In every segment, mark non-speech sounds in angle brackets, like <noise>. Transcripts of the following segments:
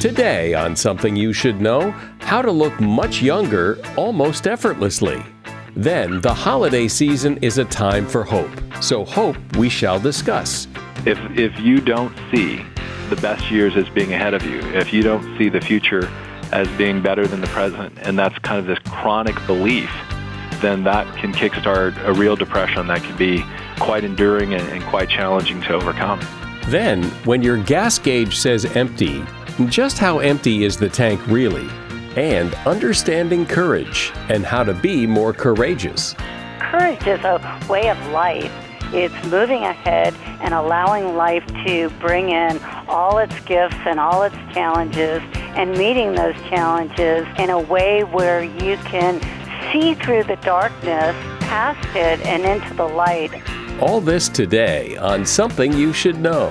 Today, on Something You Should Know, how to look much younger almost effortlessly. Then, the holiday season is a time for hope. So, hope we shall discuss. If, if you don't see the best years as being ahead of you, if you don't see the future as being better than the present, and that's kind of this chronic belief, then that can kickstart a real depression that can be quite enduring and, and quite challenging to overcome. Then, when your gas gauge says empty, just how empty is the tank really? And understanding courage and how to be more courageous. Courage is a way of life. It's moving ahead and allowing life to bring in all its gifts and all its challenges and meeting those challenges in a way where you can see through the darkness, past it, and into the light. All this today on Something You Should Know.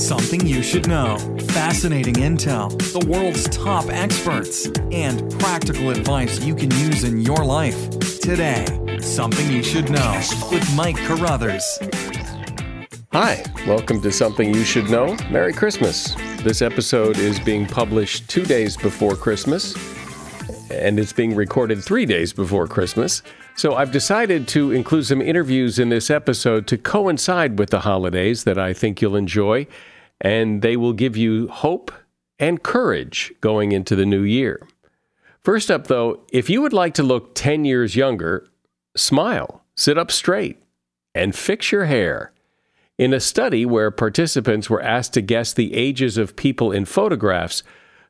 Something you should know. Fascinating intel, the world's top experts, and practical advice you can use in your life. Today, Something You Should Know with Mike Carruthers. Hi, welcome to Something You Should Know. Merry Christmas. This episode is being published two days before Christmas, and it's being recorded three days before Christmas. So I've decided to include some interviews in this episode to coincide with the holidays that I think you'll enjoy, and they will give you hope and courage going into the new year. First up, though, if you would like to look 10 years younger, smile, sit up straight, and fix your hair. In a study where participants were asked to guess the ages of people in photographs,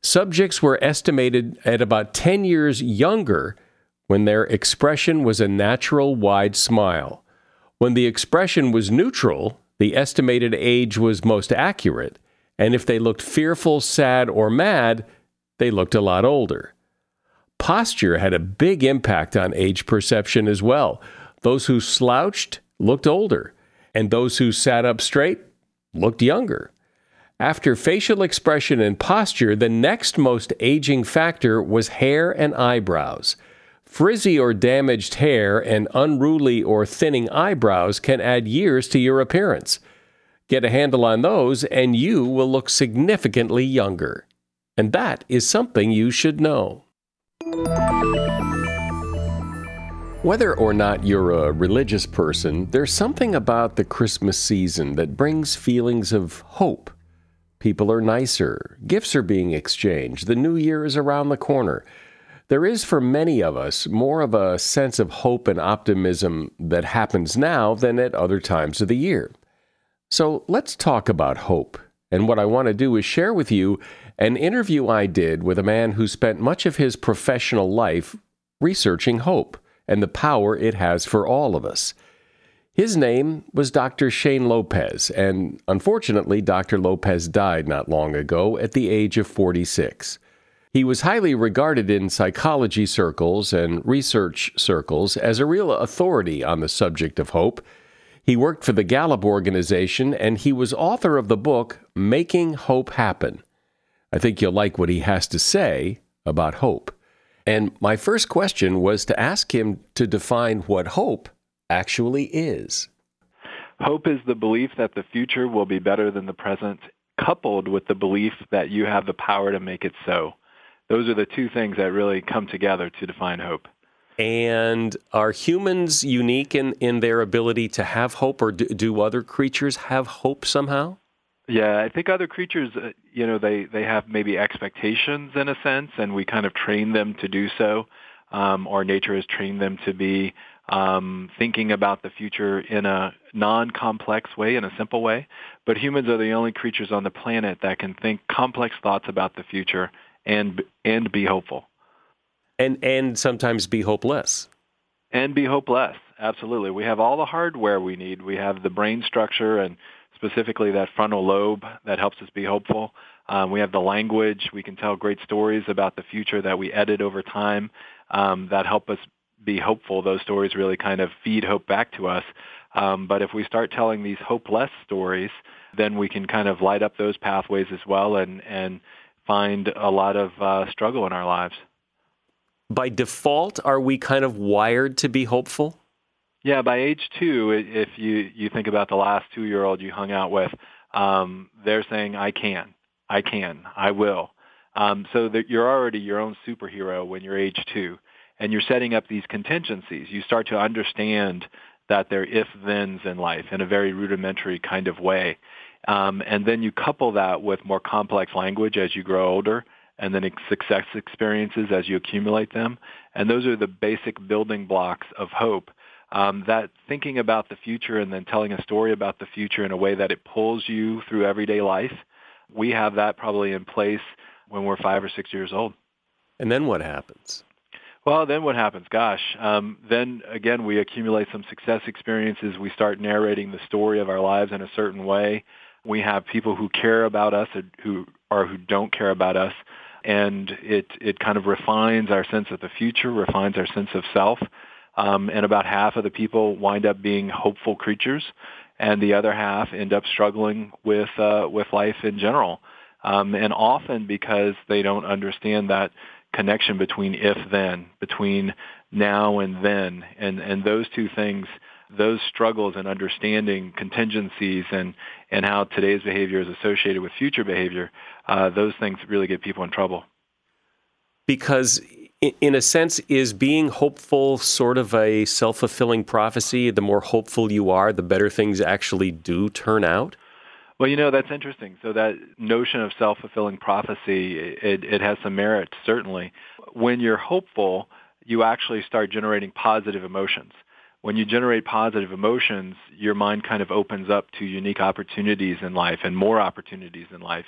subjects were estimated at about 10 years younger when their expression was a natural wide smile. When the expression was neutral, the estimated age was most accurate, and if they looked fearful, sad, or mad, they looked a lot older. Posture had a big impact on age perception as well. Those who slouched looked older, and those who sat up straight looked younger. After facial expression and posture, the next most aging factor was hair and eyebrows. Frizzy or damaged hair and unruly or thinning eyebrows can add years to your appearance. Get a handle on those, and you will look significantly younger. And that is something you should know. Whether or not you're a religious person, there's something about the Christmas season that brings feelings of hope. People are nicer, gifts are being exchanged, the new year is around the corner. There is for many of us more of a sense of hope and optimism that happens now than at other times of the year. So let's talk about hope. And what I want to do is share with you an interview I did with a man who spent much of his professional life researching hope and the power it has for all of us. His name was Dr. Shane Lopez, and unfortunately, Dr. Lopez died not long ago at the age of 46. He was highly regarded in psychology circles and research circles as a real authority on the subject of hope. He worked for the Gallup organization and he was author of the book Making Hope Happen. I think you'll like what he has to say about hope. And my first question was to ask him to define what hope actually is. Hope is the belief that the future will be better than the present, coupled with the belief that you have the power to make it so those are the two things that really come together to define hope. And are humans unique in, in their ability to have hope, or do, do other creatures have hope somehow? Yeah, I think other creatures, uh, you know, they, they have maybe expectations in a sense, and we kind of train them to do so, um, or nature has trained them to be um, thinking about the future in a non-complex way, in a simple way. But humans are the only creatures on the planet that can think complex thoughts about the future and and be hopeful. And and sometimes be hopeless. And be hopeless. Absolutely. We have all the hardware we need. We have the brain structure and specifically that frontal lobe that helps us be hopeful. Um, we have the language. We can tell great stories about the future that we edit over time um, that help us be hopeful. Those stories really kind of feed hope back to us. Um, but if we start telling these hopeless stories, then we can kind of light up those pathways as well and, and find a lot of uh, struggle in our lives. By default, are we kind of wired to be hopeful? Yeah, by age two, if you, you think about the last two-year-old you hung out with, um, they're saying, I can, I can, I will. Um, so that you're already your own superhero when you're age two, and you're setting up these contingencies. You start to understand that they're if-thens in life in a very rudimentary kind of way. Um, and then you couple that with more complex language as you grow older, and then success experiences as you accumulate them. And those are the basic building blocks of hope. Um, that thinking about the future and then telling a story about the future in a way that it pulls you through everyday life, we have that probably in place when we're five or six years old. And then what happens? Well, then what happens? Gosh, um, then again, we accumulate some success experiences. We start narrating the story of our lives in a certain way. We have people who care about us or who or who don't care about us, and it it kind of refines our sense of the future, refines our sense of self. Um, and about half of the people wind up being hopeful creatures, and the other half end up struggling with uh, with life in general. Um, and often because they don't understand that connection between if then, between now and then, and and those two things those struggles and understanding contingencies and, and how today's behavior is associated with future behavior, uh, those things really get people in trouble. Because, in a sense, is being hopeful sort of a self fulfilling prophecy? The more hopeful you are, the better things actually do turn out? Well, you know, that's interesting. So that notion of self-fulfilling prophecy, it, it has some merit, certainly. When you're hopeful, you actually start generating positive emotions when you generate positive emotions, your mind kind of opens up to unique opportunities in life and more opportunities in life.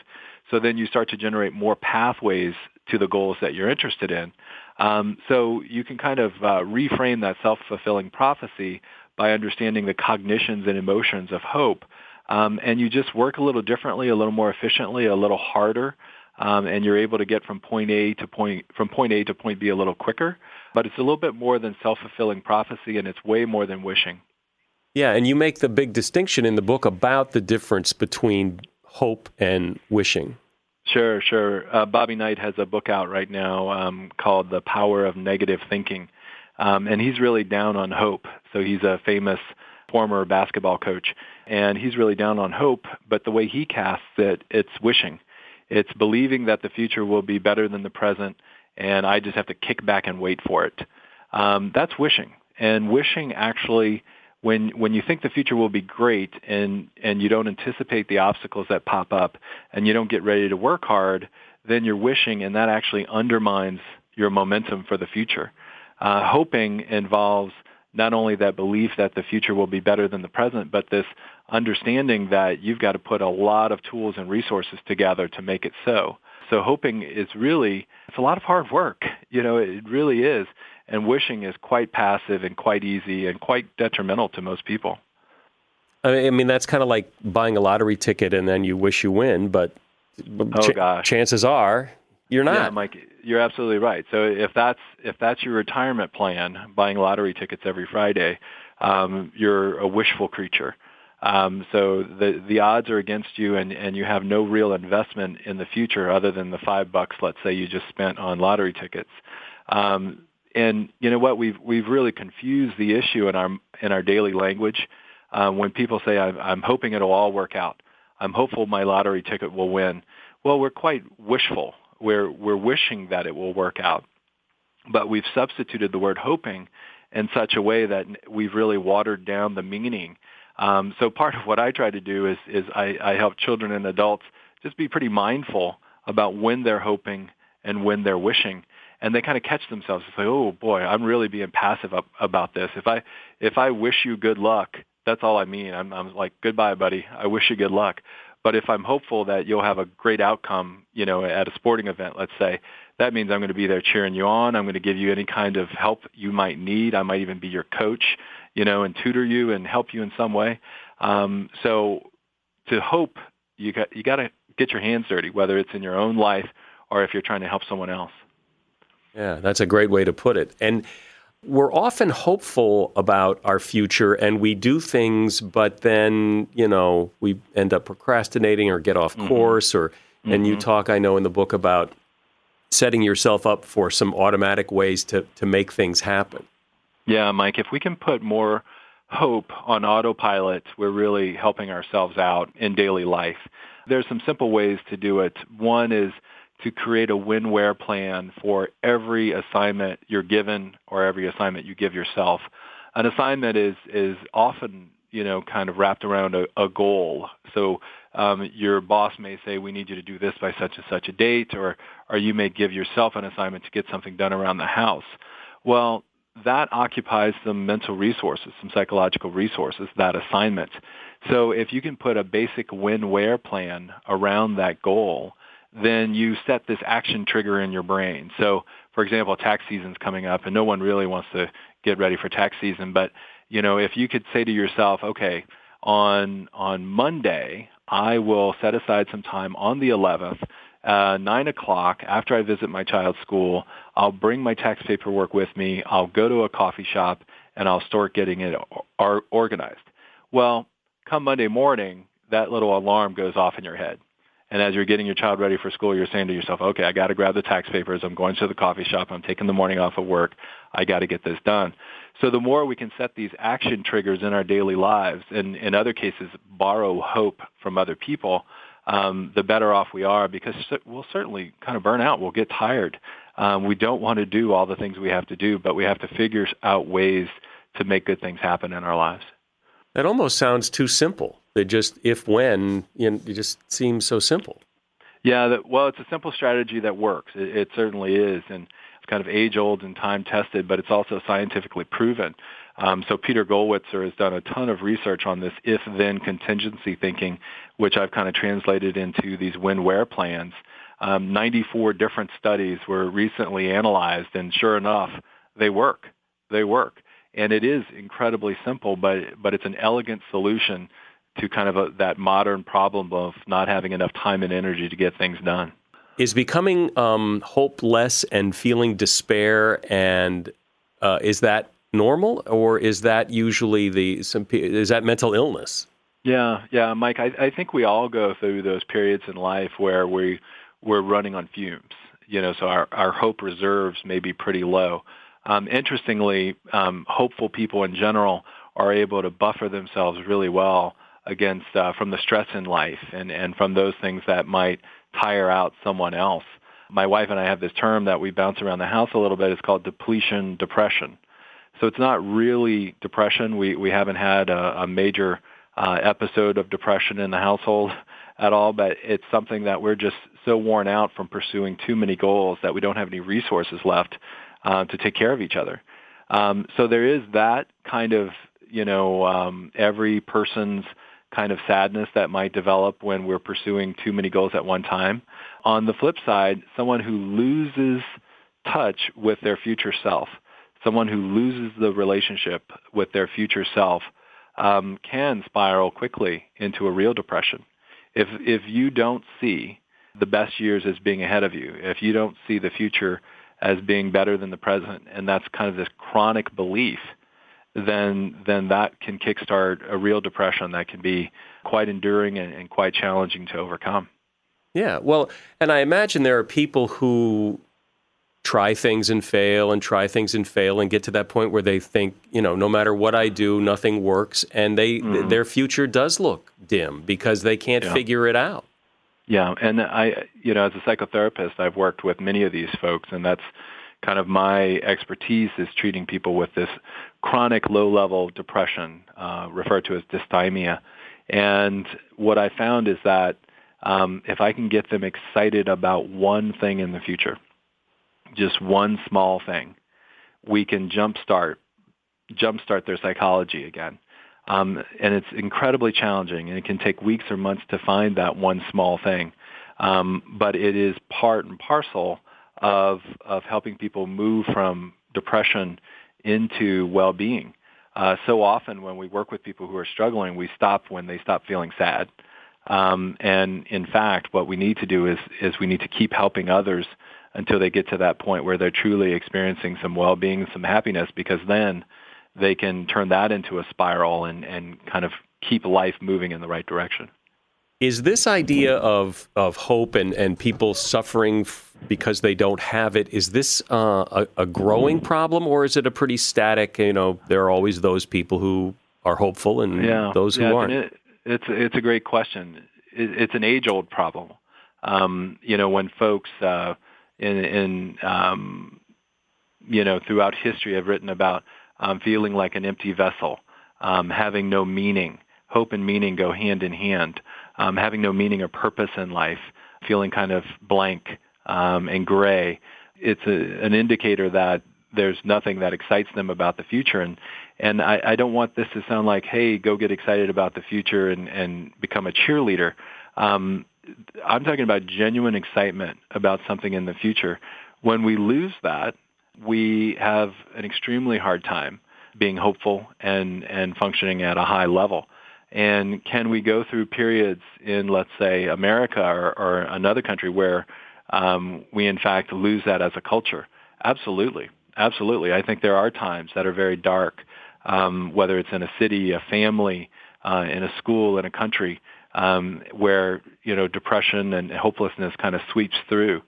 So then you start to generate more pathways to the goals that you're interested in. Um, so you can kind of uh, reframe that self-fulfilling prophecy by understanding the cognitions and emotions of hope. Um, and you just work a little differently, a little more efficiently, a little harder, um, and you're able to get from point A to point from point A to point B a little quicker. But it's a little bit more than self-fulfilling prophecy, and it's way more than wishing. Yeah, and you make the big distinction in the book about the difference between hope and wishing. Sure, sure. Uh, Bobby Knight has a book out right now um, called The Power of Negative Thinking. Um, and he's really down on hope. So he's a famous former basketball coach. And he's really down on hope, but the way he casts it, it's wishing. It's believing that the future will be better than the present and I just have to kick back and wait for it. Um, that's wishing, and wishing actually, when when you think the future will be great, and and you don't anticipate the obstacles that pop up, and you don't get ready to work hard, then you're wishing, and that actually undermines your momentum for the future. Uh, hoping involves not only that belief that the future will be better than the present, but this understanding that you've got to put a lot of tools and resources together to make it so. So hoping is really, it's a lot of hard work. You know, it really is. And wishing is quite passive and quite easy and quite detrimental to most people. I mean, that's kind of like buying a lottery ticket and then you wish you win, but oh, ch- gosh. chances are you're not. Yeah, Mike, you're absolutely right. So if that's if that's your retirement plan, buying lottery tickets every Friday, um, you're a wishful creature. Um, so the the odds are against you, and and you have no real investment in the future other than the five bucks, let's say, you just spent on lottery tickets. Um, and you know what? We've we've really confused the issue in our in our daily language. Um, when people say, I'm, "I'm hoping it'll all work out," I'm hopeful my lottery ticket will win. Well, we're quite wishful. We're we're wishing that it will work out, but we've substituted the word hoping in such a way that we've really watered down the meaning um, so part of what I try to do is, is I, I help children and adults just be pretty mindful about when they're hoping and when they're wishing and they kind of catch themselves and say, "Oh boy, I'm really being passive up, about this. If I if I wish you good luck, that's all I mean. I'm, I'm like, goodbye, buddy. I wish you good luck. But if I'm hopeful that you'll have a great outcome, you know, at a sporting event, let's say, that means I'm going to be there cheering you on. I'm going to give you any kind of help you might need. I might even be your coach you know, and tutor you and help you in some way. Um, so to hope, you got you got to get your hands dirty, whether it's in your own life or if you're trying to help someone else. Yeah, that's a great way to put it. And we're often hopeful about our future and we do things, but then, you know, we end up procrastinating or get off mm-hmm. course or and mm-hmm. you talk, I know, in the book about setting yourself up for some automatic ways to, to make things happen. Yeah, Mike, if we can put more hope on autopilot, we're really helping ourselves out in daily life. There's some simple ways to do it. One is to create a when-where plan for every assignment you're given or every assignment you give yourself. An assignment is is often you know kind of wrapped around a, a goal. So um, your boss may say we need you to do this by such and such a date, or or you may give yourself an assignment to get something done around the house. Well, that occupies some mental resources, some psychological resources, that assignment. So if you can put a basic when-where plan around that goal, then you set this action trigger in your brain. So, for example, tax season's coming up, and no one really wants to get ready for tax season. But you know, if you could say to yourself, okay, on on Monday, I will set aside some time on the 11th, uh, nine o'clock after I visit my child's school. I'll bring my tax paperwork with me. I'll go to a coffee shop and I'll start getting it or- organized. Well, come Monday morning, that little alarm goes off in your head and as you're getting your child ready for school, you're saying to yourself, okay, I got to grab the tax papers. I'm going to the coffee shop. I'm taking the morning off of work. I got to get this done. So the more we can set these action triggers in our daily lives, and in other cases, borrow hope from other people, um, the better off we are because we'll certainly kind of burn out. We'll get tired. Um, we don't want to do all the things we have to do, but we have to figure out ways to make good things happen in our lives. That almost sounds too simple. They just if when you know, it just seems so simple. Yeah, that, well, it's a simple strategy that works. It, it certainly is, and it's kind of age old and time tested, but it's also scientifically proven. Um, so Peter Gollwitzer has done a ton of research on this if-then contingency thinking, which I've kind of translated into these when-where plans. Um, 94 different studies were recently analyzed, and sure enough, they work. They work, and it is incredibly simple, but but it's an elegant solution to kind of a, that modern problem of not having enough time and energy to get things done. Is becoming um, hopeless and feeling despair and uh, is that normal or is that usually the some is that mental illness? Yeah, yeah, Mike. I, I think we all go through those periods in life where we we're running on fumes. You know, so our our hope reserves may be pretty low. Um, interestingly, um, hopeful people in general are able to buffer themselves really well against uh, from the stress in life and, and from those things that might tire out someone else. My wife and I have this term that we bounce around the house a little bit. It's called depletion depression. So it's not really depression. We we haven't had a, a major uh, episode of depression in the household at all, but it's something that we're just so worn out from pursuing too many goals that we don't have any resources left uh, to take care of each other. Um, so there is that kind of, you know, um, every person's kind of sadness that might develop when we're pursuing too many goals at one time. On the flip side, someone who loses touch with their future self, someone who loses the relationship with their future self, um, can spiral quickly into a real depression. If if you don't see the best years as being ahead of you, if you don't see the future as being better than the present, and that's kind of this chronic belief then then that can kickstart a real depression that can be quite enduring and, and quite challenging to overcome. Yeah, well, and I imagine there are people who try things and fail and try things and fail and get to that point where they think, you know, no matter what I do, nothing works and they mm-hmm. their future does look dim because they can't yeah. figure it out. Yeah, and I you know, as a psychotherapist, I've worked with many of these folks and that's kind of my expertise is treating people with this chronic low-level depression, uh, referred to as dysthymia. And what I found is that um, if I can get them excited about one thing in the future, just one small thing, we can jumpstart jumpstart their psychology again. Um, and it's incredibly challenging, and it can take weeks or months to find that one small thing. Um, but it is part and parcel of of helping people move from depression into well-being. Uh, so often when we work with people who are struggling, we stop when they stop feeling sad. Um, and in fact, what we need to do is is we need to keep helping others until they get to that point where they're truly experiencing some well-being, some happiness, because then they can turn that into a spiral and, and kind of keep life moving in the right direction. Is this idea of, of hope and, and people suffering because they don't have it, is this uh, a, a growing problem or is it a pretty static, you know, there are always those people who are hopeful and yeah, those who yeah, aren't? It, it's, it's a great question. It, it's an age-old problem. Um, you know, when folks uh, in, in um, you know, throughout history I've written about um, feeling like an empty vessel, um, having no meaning. Hope and meaning go hand in hand. Um, having no meaning or purpose in life, feeling kind of blank um, and gray. It's a, an indicator that there's nothing that excites them about the future. And and I, I don't want this to sound like, hey, go get excited about the future and, and become a cheerleader. Um, I'm talking about genuine excitement about something in the future. When we lose that, we have an extremely hard time being hopeful and, and functioning at a high level. And can we go through periods in, let's say, America or, or another country where um, we in fact lose that as a culture? Absolutely. Absolutely. I think there are times that are very dark, um, whether it's in a city, a family, uh, in a school, in a country, um, where you know depression and hopelessness kind of sweeps through.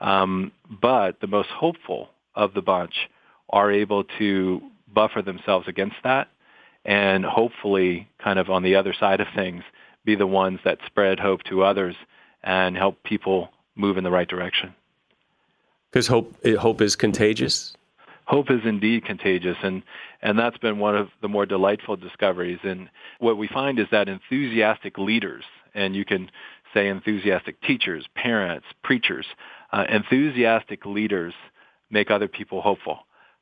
Um, but the most hopeful of the bunch are able to buffer themselves against that and hopefully kind of on the other side of things be the ones that spread hope to others and help people move in the right direction. Because hope, hope is contagious? Hope is indeed contagious, and, and that's been one of the more delightful discoveries. And what we find is that enthusiastic leaders, and you can say enthusiastic teachers, parents, preachers, uh, enthusiastic leaders make other people hopeful.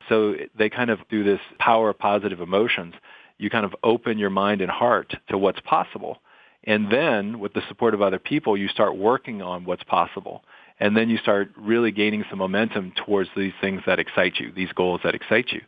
So they kind of do this power of positive emotions. You kind of open your mind and heart to what's possible. And then with the support of other people, you start working on what's possible. And then you start really gaining some momentum towards these things that excite you, these goals that excite you.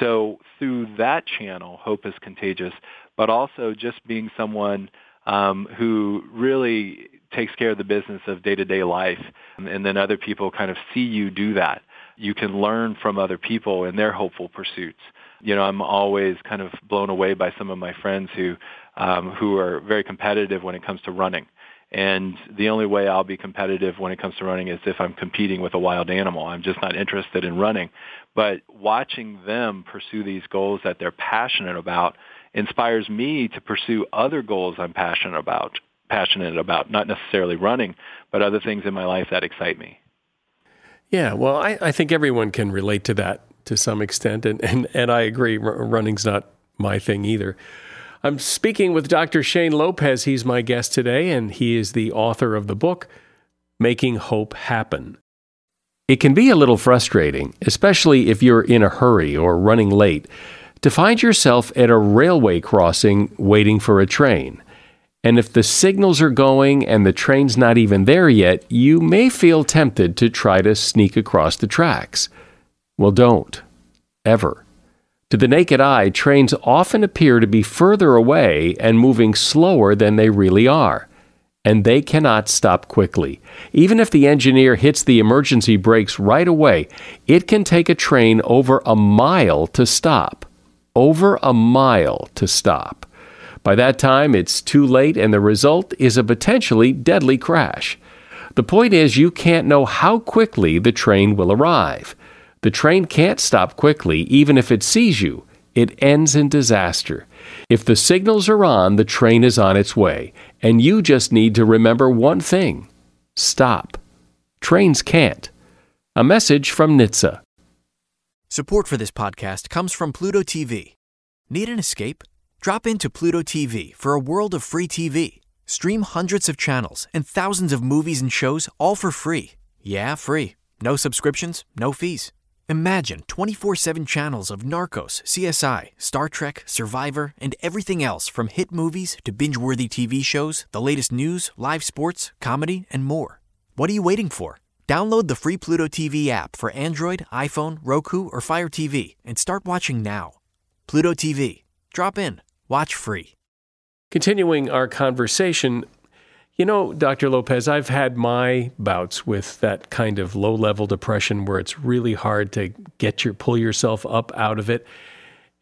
So through that channel, hope is contagious, but also just being someone um, who really takes care of the business of day-to-day life, and then other people kind of see you do that. You can learn from other people in their hopeful pursuits. You know, I'm always kind of blown away by some of my friends who um, who are very competitive when it comes to running. And the only way I'll be competitive when it comes to running is if I'm competing with a wild animal. I'm just not interested in running. But watching them pursue these goals that they're passionate about inspires me to pursue other goals I'm passionate about, passionate about, not necessarily running, but other things in my life that excite me. Yeah, well, I, I think everyone can relate to that to some extent, and, and, and I agree, running's not my thing either. I'm speaking with Dr. Shane Lopez. He's my guest today, and he is the author of the book, Making Hope Happen. It can be a little frustrating, especially if you're in a hurry or running late, to find yourself at a railway crossing waiting for a train. And if the signals are going and the train's not even there yet, you may feel tempted to try to sneak across the tracks. Well, don't. Ever. To the naked eye, trains often appear to be further away and moving slower than they really are. And they cannot stop quickly. Even if the engineer hits the emergency brakes right away, it can take a train over a mile to stop. Over a mile to stop. By that time, it's too late, and the result is a potentially deadly crash. The point is, you can't know how quickly the train will arrive. The train can't stop quickly, even if it sees you. It ends in disaster. If the signals are on, the train is on its way, and you just need to remember one thing stop. Trains can't. A message from NHTSA. Support for this podcast comes from Pluto TV. Need an escape? Drop into Pluto TV for a world of free TV. Stream hundreds of channels and thousands of movies and shows all for free. Yeah, free. No subscriptions, no fees. Imagine 24 7 channels of Narcos, CSI, Star Trek, Survivor, and everything else from hit movies to binge worthy TV shows, the latest news, live sports, comedy, and more. What are you waiting for? Download the free Pluto TV app for Android, iPhone, Roku, or Fire TV and start watching now. Pluto TV. Drop in. Watch free. Continuing our conversation, You know, Dr. Lopez, I've had my bouts with that kind of low level depression where it's really hard to get your pull yourself up out of it.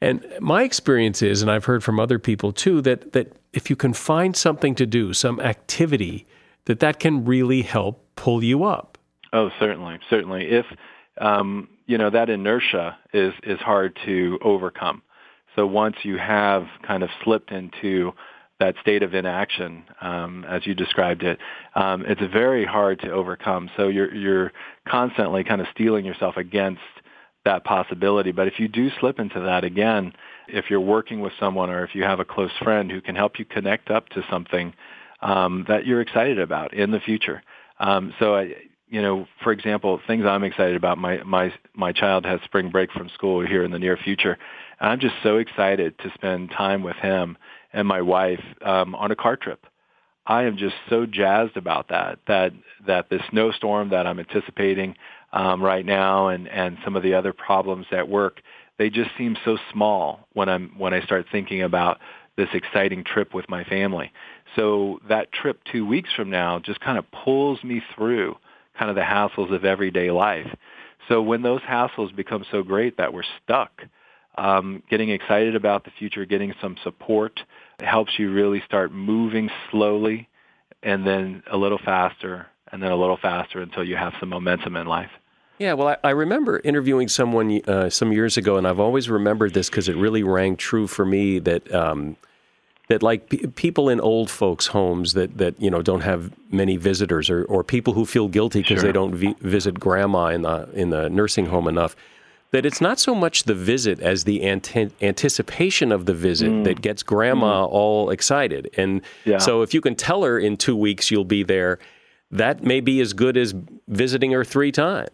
And my experience is, and I've heard from other people too, that that if you can find something to do, some activity, that that can really help pull you up. Oh, certainly, certainly. If um, you know that inertia is is hard to overcome. So once you have kind of slipped into that state of inaction, um, as you described it, um, it's very hard to overcome. So you're you're constantly kind of steeling yourself against that possibility. But if you do slip into that again, if you're working with someone or if you have a close friend who can help you connect up to something um, that you're excited about in the future. Um, so I, you know, for example, things I'm excited about. My my my child has spring break from school here in the near future. And I'm just so excited to spend time with him and my wife um, on a car trip. I am just so jazzed about that. That that the snowstorm that I'm anticipating um, right now, and and some of the other problems at work, they just seem so small when I'm when I start thinking about this exciting trip with my family. So that trip two weeks from now just kind of pulls me through kind of the hassles of everyday life. So when those hassles become so great that we're stuck, um, getting excited about the future, getting some support, helps you really start moving slowly and then a little faster and then a little faster until you have some momentum in life. Yeah, well, I, I remember interviewing someone uh, some years ago, and I've always remembered this because it really rang true for me that um, that like p- people in old folks' homes that that you know don't have many visitors, or or people who feel guilty because Sure. they don't vi- visit grandma in the in the nursing home enough. That it's not so much the visit as the ante- anticipation of the visit that gets grandma all excited. And Yeah. so if you can tell her in two weeks you'll be there, that may be as good as visiting her three times.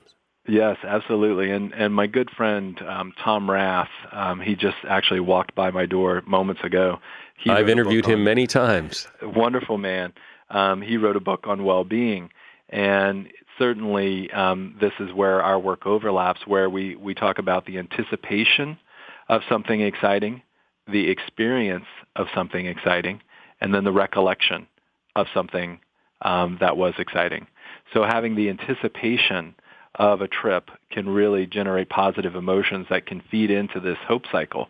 Yes, absolutely. And and my good friend um, Tom Rath, um, he just actually walked by my door moments ago. He I've interviewed him on- many times. wonderful man. Um, he wrote a book on well-being, and certainly um, this is where our work overlaps, where we we talk about the anticipation of something exciting, the experience of something exciting, and then the recollection of something um, that was exciting. So having the anticipation of a trip can really generate positive emotions that can feed into this hope cycle.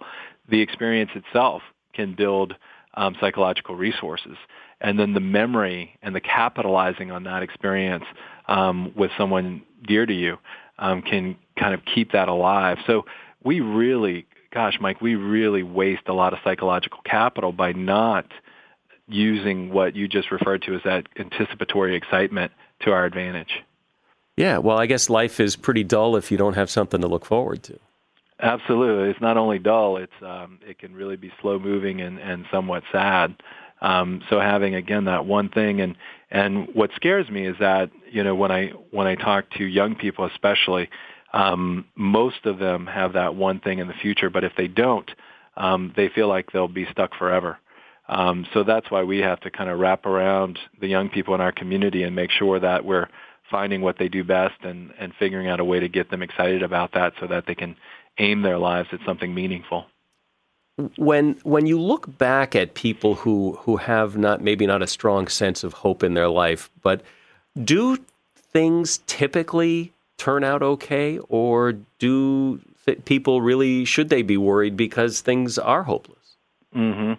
The experience itself can build um, psychological resources. And then the memory and the capitalizing on that experience um, with someone dear to you um, can kind of keep that alive. So we really, gosh, Mike, we really waste a lot of psychological capital by not using what you just referred to as that anticipatory excitement to our advantage. Yeah, well, I guess life is pretty dull if you don't have something to look forward to. Absolutely, it's not only dull; it's um, it can really be slow moving and, and somewhat sad. Um, so having again that one thing, and and what scares me is that you know when I when I talk to young people, especially, um, most of them have that one thing in the future, but if they don't, um, they feel like they'll be stuck forever. Um, so that's why we have to kind of wrap around the young people in our community and make sure that we're finding what they do best and, and figuring out a way to get them excited about that so that they can aim their lives at something meaningful. When when you look back at people who who have not maybe not a strong sense of hope in their life, but do things typically turn out okay, or do th- people really should they be worried because things are hopeless? hmm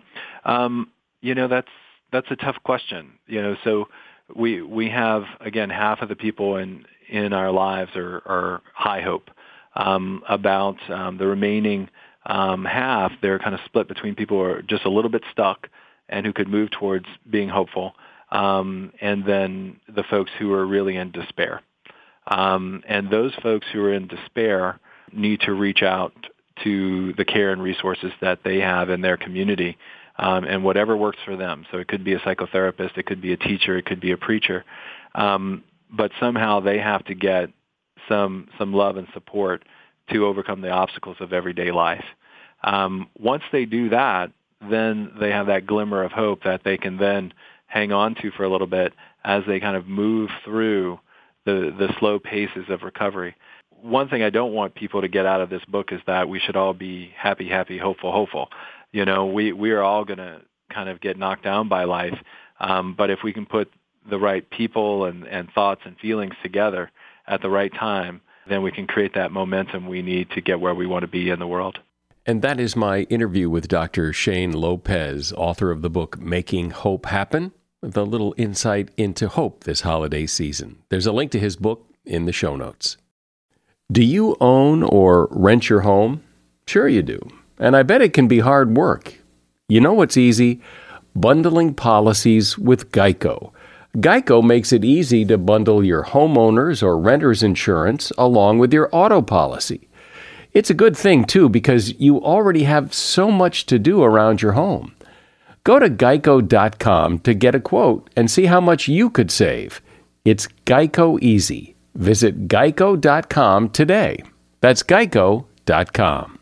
Um, you know, that's that's a tough question. You know, so we we have again half of the people in in our lives are, are high hope. Um, about um, the remaining um, half, they're kind of split between people who are just a little bit stuck and who could move towards being hopeful, um, and then the folks who are really in despair. Um, and those folks who are in despair need to reach out to the care and resources that they have in their community um, and whatever works for them. So it could be a psychotherapist, it could be a teacher, it could be a preacher. Um, but somehow they have to get some some love and support to overcome the obstacles of everyday life. Um, once they do that, then they have that glimmer of hope that they can then hang on to for a little bit as they kind of move through the the slow paces of recovery. One thing I don't want people to get out of this book is that we should all be happy, happy, hopeful, hopeful. You know, we we are all going to kind of get knocked down by life, um, but if we can put the right people and, and thoughts and feelings together at the right time, then we can create that momentum we need to get where we want to be in the world. And that is my interview with Dr. Shane Lopez, author of the book Making Hope Happen, the little insight into hope this holiday season. There's a link to his book in the show notes. Do you own or rent your home? Sure, you do. And I bet it can be hard work. You know what's easy? Bundling policies with Geico. Geico makes it easy to bundle your homeowner's or renter's insurance along with your auto policy. It's a good thing, too, because you already have so much to do around your home. Go to geico.com to get a quote and see how much you could save. It's Geico Easy. Visit geico.com today. That's geico.com.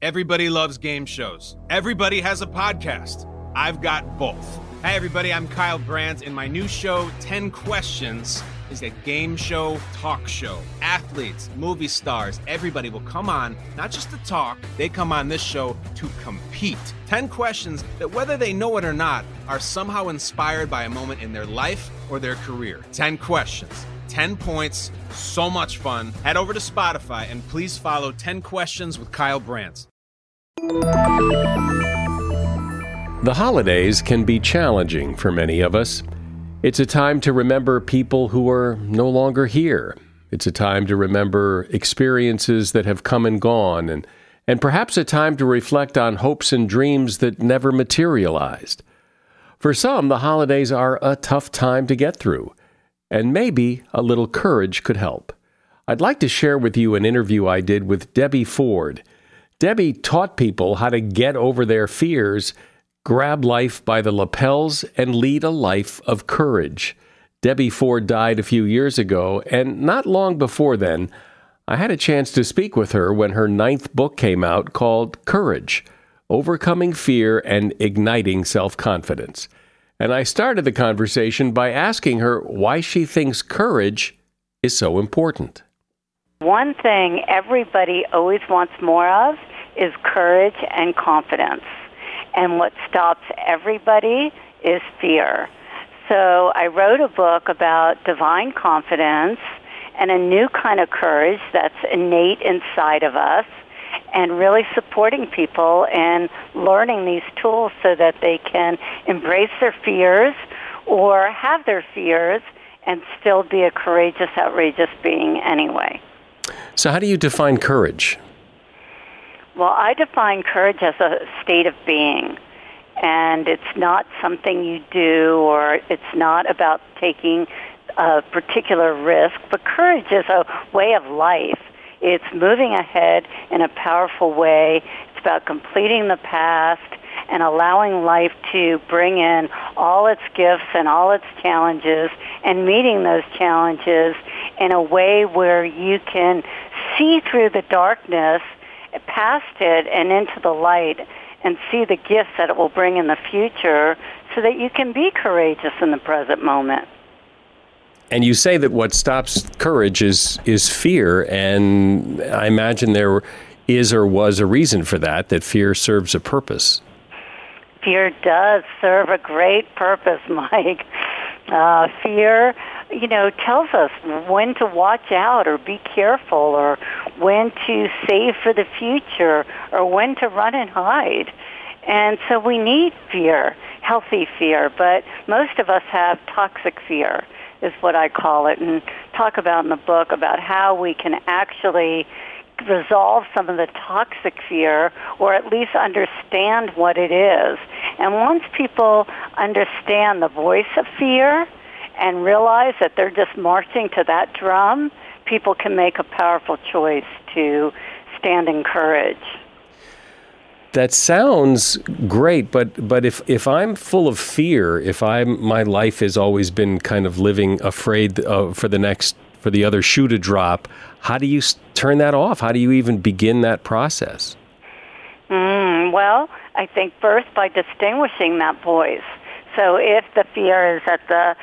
Everybody loves game shows. Everybody has a podcast. I've got both. Hey, everybody, I'm Kyle Brandt, and my new show, 10 Questions is a game show talk show. Athletes, movie stars, everybody will come on, not just to talk, they come on this show to compete. 10 questions that, whether they know it or not, are somehow inspired by a moment in their life or their career. 10 questions. 10 points, so much fun. Head over to Spotify and please follow 10 Questions with Kyle Brandt. The holidays can be challenging for many of us. It's a time to remember people who are no longer here. It's a time to remember experiences that have come and gone, and, and perhaps a time to reflect on hopes and dreams that never materialized. For some, the holidays are a tough time to get through, and maybe a little courage could help. I'd like to share with you an interview I did with Debbie Ford. Debbie taught people how to get over their fears grab life by the lapels, and lead a life of courage. Debbie Ford died a few years ago, and not long before then, I had a chance to speak with her when her ninth book came out called Courage Overcoming Fear and Igniting Self Confidence. And I started the conversation by asking her why she thinks courage is so important. One thing everybody always wants more of is courage and confidence and what stops everybody is fear. So I wrote a book about divine confidence and a new kind of courage that's innate inside of us and really supporting people and learning these tools so that they can embrace their fears or have their fears and still be a courageous, outrageous being anyway. So, how do you define courage? Well, I define courage as a state of being. And it's not something you do or it's not about taking a particular risk, but courage is a way of life. It's moving ahead in a powerful way. It's about completing the past and allowing life to bring in all its gifts and all its challenges and meeting those challenges in a way where you can see through the darkness past it and into the light and see the gifts that it will bring in the future so that you can be courageous in the present moment. And you say that what stops courage is is fear, and I imagine there is or was a reason for that. That fear serves a purpose. Fear does serve a great purpose, <laughs> Mike. Uh, fear you know, tells us when to watch out or be careful or when to save for the future or when to run and hide. And so we need fear, healthy fear, but most of us have toxic fear is what I call it and talk about in the book about how we can actually resolve some of the toxic fear or at least understand what it is. And once people understand the voice of fear, and realize that they're just marching to that drum, people can make a powerful choice to stand in courage. That sounds great, but but if if I'm full of fear, if I'm my life has always been kind of living afraid uh, for the next for the other shoe to drop, how do you turn that off? How do you even begin that process? Mm, well, I think first by distinguishing that voice. So if the fear is at the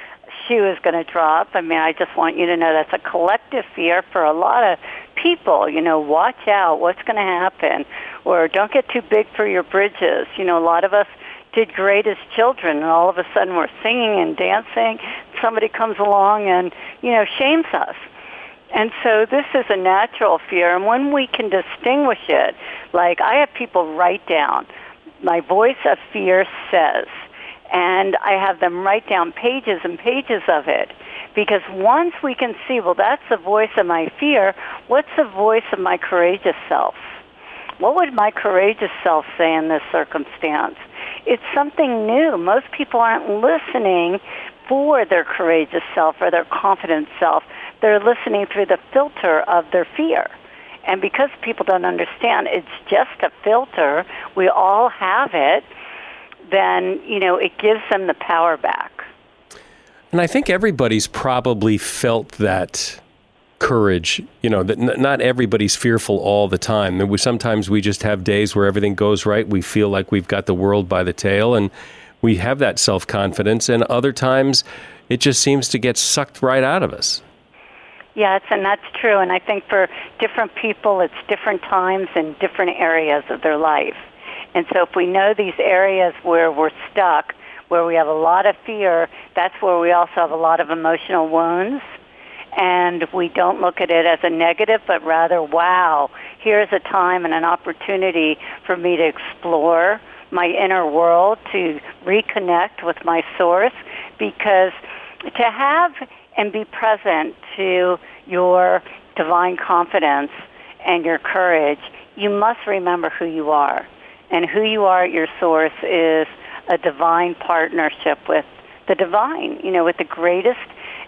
shoe is going to drop. I mean, I just want you to know that's a collective fear for a lot of people. You know, watch out. What's going to happen? Or don't get too big for your bridges. You know, a lot of us did great as children, and all of a sudden we're singing and dancing. Somebody comes along and you know shames us. And so this is a natural fear, and when we can distinguish it, like I have people write down, my voice of fear says, and I have them write down pages and pages of it. Because once we can see, well, that's the voice of my fear, what's the voice of my courageous self? What would my courageous self say in this circumstance? It's something new. Most people aren't listening for their courageous self or their confident self. They're listening through the filter of their fear. And because people don't understand it's just a filter, we all have it, then, you know, it gives them the power back. And I think everybody's probably felt that courage, you know, that n- not everybody's fearful all the time. And we, sometimes we just have days where everything goes right. We feel like we've got the world by the tail and we have that self confidence. And other times it just seems to get sucked right out of us. Yes, and that's true. And I think for different people, it's different times and different areas of their life. And so if we know these areas where we're stuck, where we have a lot of fear, that's where we also have a lot of emotional wounds. And we don't look at it as a negative, but rather, wow, here's a time and an opportunity for me to explore my inner world, to reconnect with my source, because to have and be present to your divine confidence and your courage, you must remember who you are. And who you are at your source is a divine partnership with the divine, you know, with the greatest,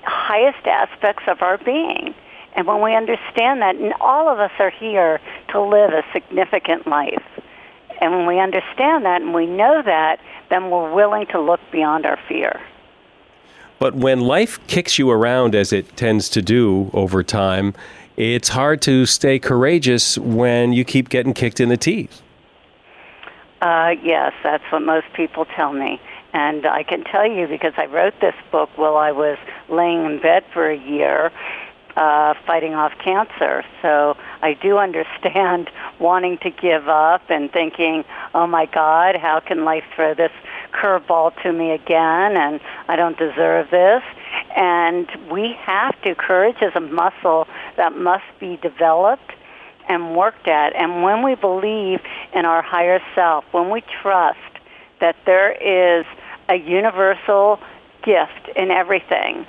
highest aspects of our being. And when we understand that, and all of us are here to live a significant life. And when we understand that and we know that, then we're willing to look beyond our fear. But when life kicks you around as it tends to do over time, it's hard to stay courageous when you keep getting kicked in the teeth. Uh, yes, that's what most people tell me. And I can tell you because I wrote this book while I was laying in bed for a year uh, fighting off cancer. So I do <laughs> understand wanting to give up and thinking, oh my God, how can life throw this curveball to me again and I don't deserve this. And we have to, courage is a muscle that must be developed and worked at. And when we believe in our higher self, when we trust that there is a universal gift in everything,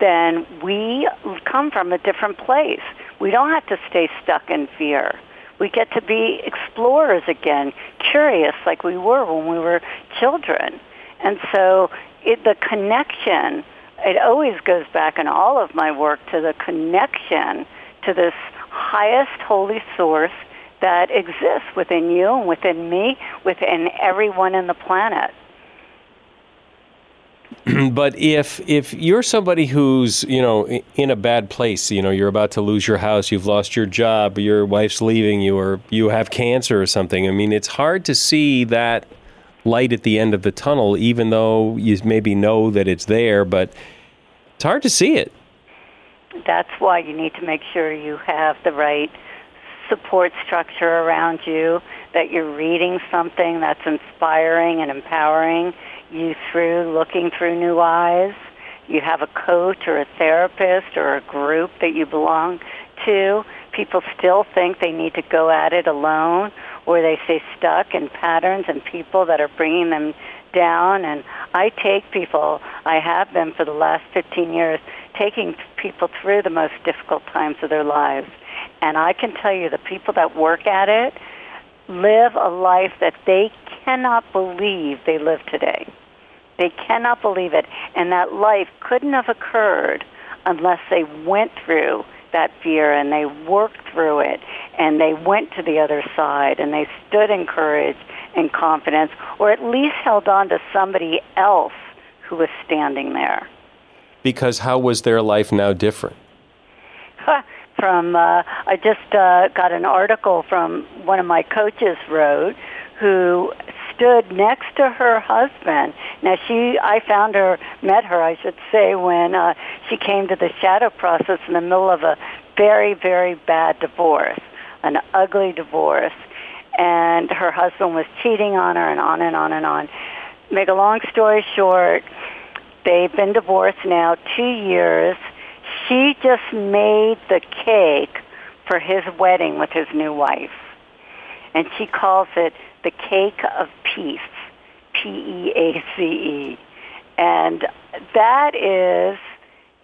then we come from a different place. We don't have to stay stuck in fear. We get to be explorers again, curious like we were when we were children. And so it, the connection, it always goes back in all of my work to the connection to this highest holy source that exists within you and within me, within everyone in the planet. <clears throat> but if if you're somebody who's you know in a bad place, you know you're about to lose your house, you've lost your job, your wife's leaving you, or you have cancer or something. I mean, it's hard to see that light at the end of the tunnel, even though you maybe know that it's there, but it's hard to see it. That's why you need to make sure you have the right support structure around you, that you're reading something that's inspiring and empowering you through looking through new eyes. You have a coach or a therapist or a group that you belong to. People still think they need to go at it alone or they stay stuck in patterns and people that are bringing them down. And I take people, I have been for the last 15 years, taking people through the most difficult times of their lives. And I can tell you the people that work at it live a life that they cannot believe they live today. They cannot believe it. And that life couldn't have occurred unless they went through that fear and they worked through it and they went to the other side and they stood in courage and confidence or at least held on to somebody else who was standing there. Because how was their life now different? <laughs> from uh, I just uh, got an article from one of my coaches wrote who stood next to her husband. Now she, I found her, met her, I should say, when uh, she came to the shadow process in the middle of a very, very bad divorce, an ugly divorce, and her husband was cheating on her, and on and on and on. make a long story short, they've been divorced now two years. She just made the cake for his wedding with his new wife. And she calls it the cake of peace, P-E-A-C-E. And that is,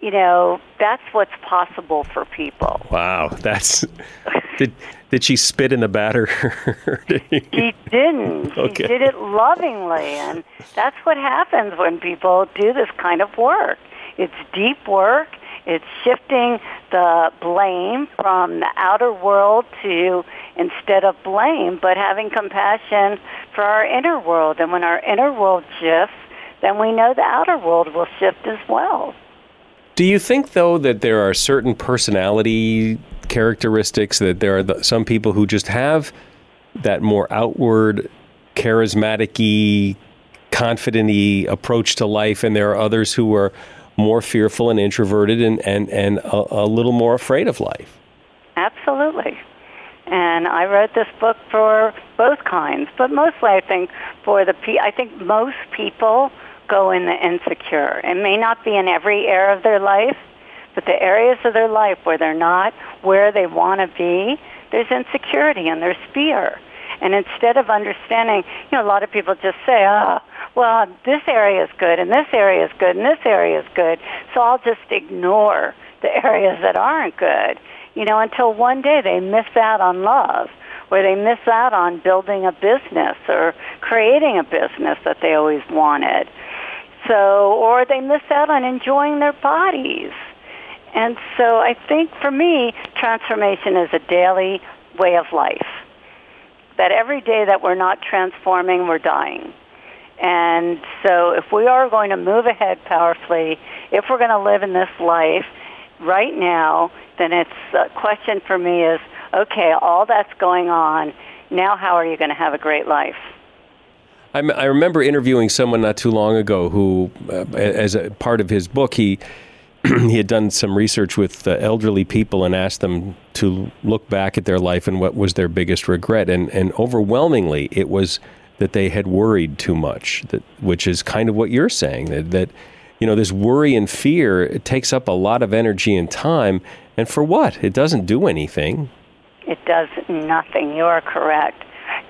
you know, that's what's possible for people. Wow, that's did did she spit in the batter? <laughs> she didn't. Okay. She did it lovingly, and that's what happens when people do this kind of work. It's deep work. It's shifting the blame from the outer world to instead of blame, but having compassion for our inner world. And when our inner world shifts, then we know the outer world will shift as well. Do you think, though, that there are certain personality characteristics that there are the, some people who just have that more outward, charismatic confident approach to life, and there are others who are more fearful and introverted and, and, and a, a little more afraid of life? Absolutely. And I wrote this book for both kinds, but mostly I think for the I think most people go in the insecure. It may not be in every area of their life, but the areas of their life where they're not where they want to be, there's insecurity and there's fear. And instead of understanding, you know, a lot of people just say, oh, well, this area is good and this area is good and this area is good, so I'll just ignore the <laughs> areas that aren't good, you know, until one day they miss out on love or they miss out on building a business or creating a business that they always wanted. So, or they miss out on enjoying their bodies. And so I think for me, transformation is a daily way of life. That every day that we're not transforming, we're dying. And so if we are going to move ahead powerfully, if we're going to live in this life right now, then it's a question for me is, okay, all that's going on, now how are you going to have a great life? I remember interviewing someone not too long ago who, uh, as a part of his book, he <clears throat> he had done some research with uh, elderly people and asked them to look back at their life and what was their biggest regret. And, and overwhelmingly, it was that they had worried too much, that, which is kind of what you're saying, that, that you know, this worry and fear, it takes up a lot of energy and time. And for what? It doesn't do anything. It does nothing. You are correct.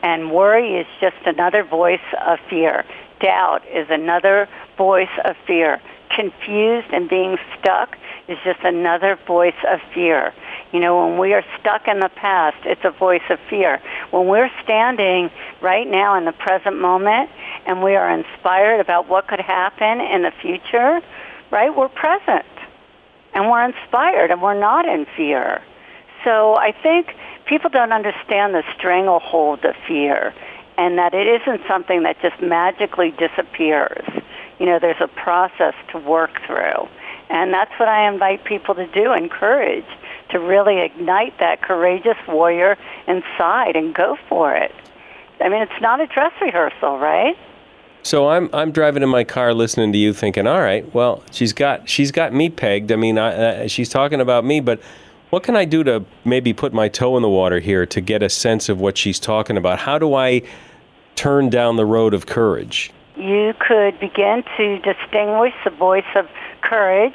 And worry is just another voice of fear. Doubt is another voice of fear confused and being stuck is just another voice of fear. You know, when we are stuck in the past, it's a voice of fear. When we're standing right now in the present moment and we are inspired about what could happen in the future, right, we're present and we're inspired and we're not in fear. So I think people don't understand the stranglehold of fear and that it isn't something that just magically disappears you know, there's a process to work through. And that's what I invite people to do, encourage, to really ignite that courageous warrior inside and go for it. I mean, it's not a dress rehearsal, right? So I'm I'm driving in my car listening to you, thinking, all right, well, she's got she's got me pegged. I mean, I, uh, she's talking about me, but what can I do to maybe put my toe in the water here to get a sense of what she's talking about? How do I turn down the road of courage? you could begin to distinguish the voice of courage.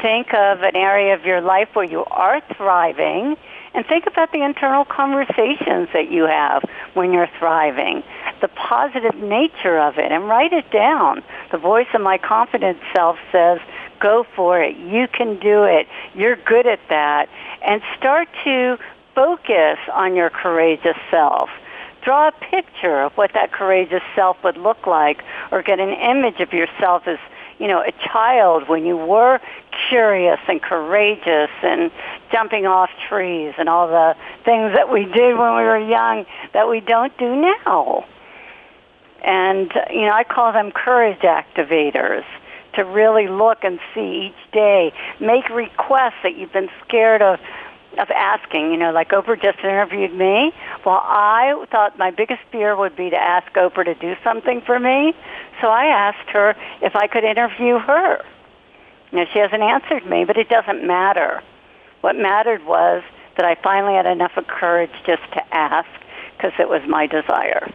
Think of an area of your life where you are thriving and think about the internal conversations that you have when you're thriving, the positive nature of it, and write it down. The voice of my confident self says, go for it. You can do it. You're good at that. And start to focus on your courageous self draw a picture of what that courageous self would look like or get an image of yourself as you know a child when you were curious and courageous and jumping off trees and all the things that we did when we were young that we don't do now and you know i call them courage activators to really look and see each day make requests that you've been scared of of asking, you know, like Oprah just interviewed me. Well, I thought my biggest fear would be to ask Oprah to do something for me. So I asked her if I could interview her. You know, she hasn't answered me, but it doesn't matter. What mattered was that I finally had enough of courage just to ask because it was my desire.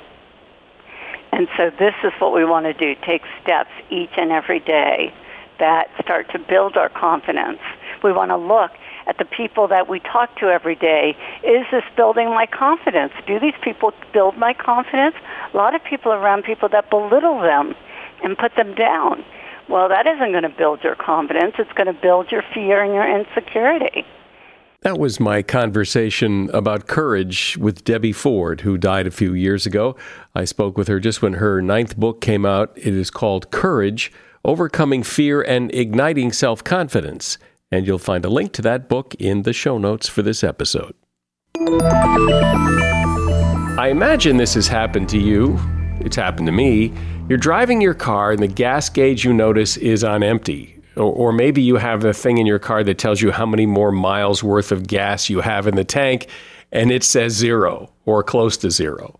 And so this is what we want to do, take steps each and every day that start to build our confidence. We want to look at the people that we talk to every day. Is this building my confidence? Do these people build my confidence? A lot of people around people that belittle them and put them down. Well, that isn't going to build your confidence. It's going to build your fear and your insecurity. That was my conversation about courage with Debbie Ford, who died a few years ago. I spoke with her just when her ninth book came out. It is called Courage Overcoming Fear and Igniting Self Confidence. And you'll find a link to that book in the show notes for this episode. I imagine this has happened to you. It's happened to me. You're driving your car and the gas gauge you notice is on empty. Or, or maybe you have a thing in your car that tells you how many more miles worth of gas you have in the tank and it says zero or close to zero.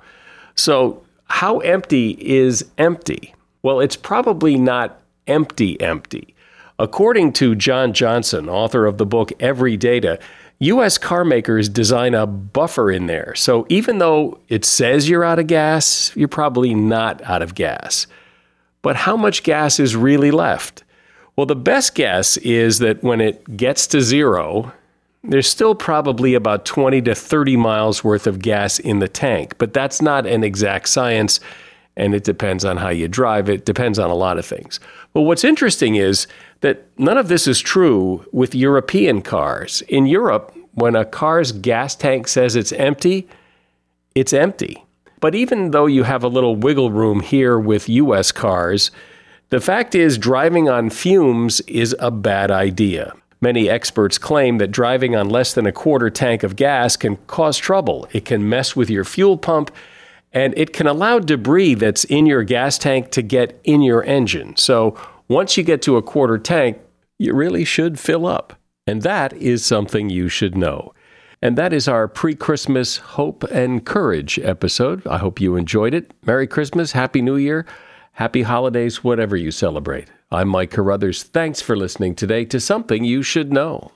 So, how empty is empty? Well, it's probably not empty, empty. According to John Johnson, author of the book Everydata, US car makers design a buffer in there. So even though it says you're out of gas, you're probably not out of gas. But how much gas is really left? Well, the best guess is that when it gets to zero, there's still probably about 20 to 30 miles worth of gas in the tank, but that's not an exact science and it depends on how you drive. It depends on a lot of things. But what's interesting is that none of this is true with European cars. In Europe, when a car's gas tank says it's empty, it's empty. But even though you have a little wiggle room here with US cars, the fact is driving on fumes is a bad idea. Many experts claim that driving on less than a quarter tank of gas can cause trouble. It can mess with your fuel pump and it can allow debris that's in your gas tank to get in your engine. So once you get to a quarter tank, you really should fill up. And that is something you should know. And that is our pre Christmas Hope and Courage episode. I hope you enjoyed it. Merry Christmas, Happy New Year, Happy Holidays, whatever you celebrate. I'm Mike Carruthers. Thanks for listening today to Something You Should Know.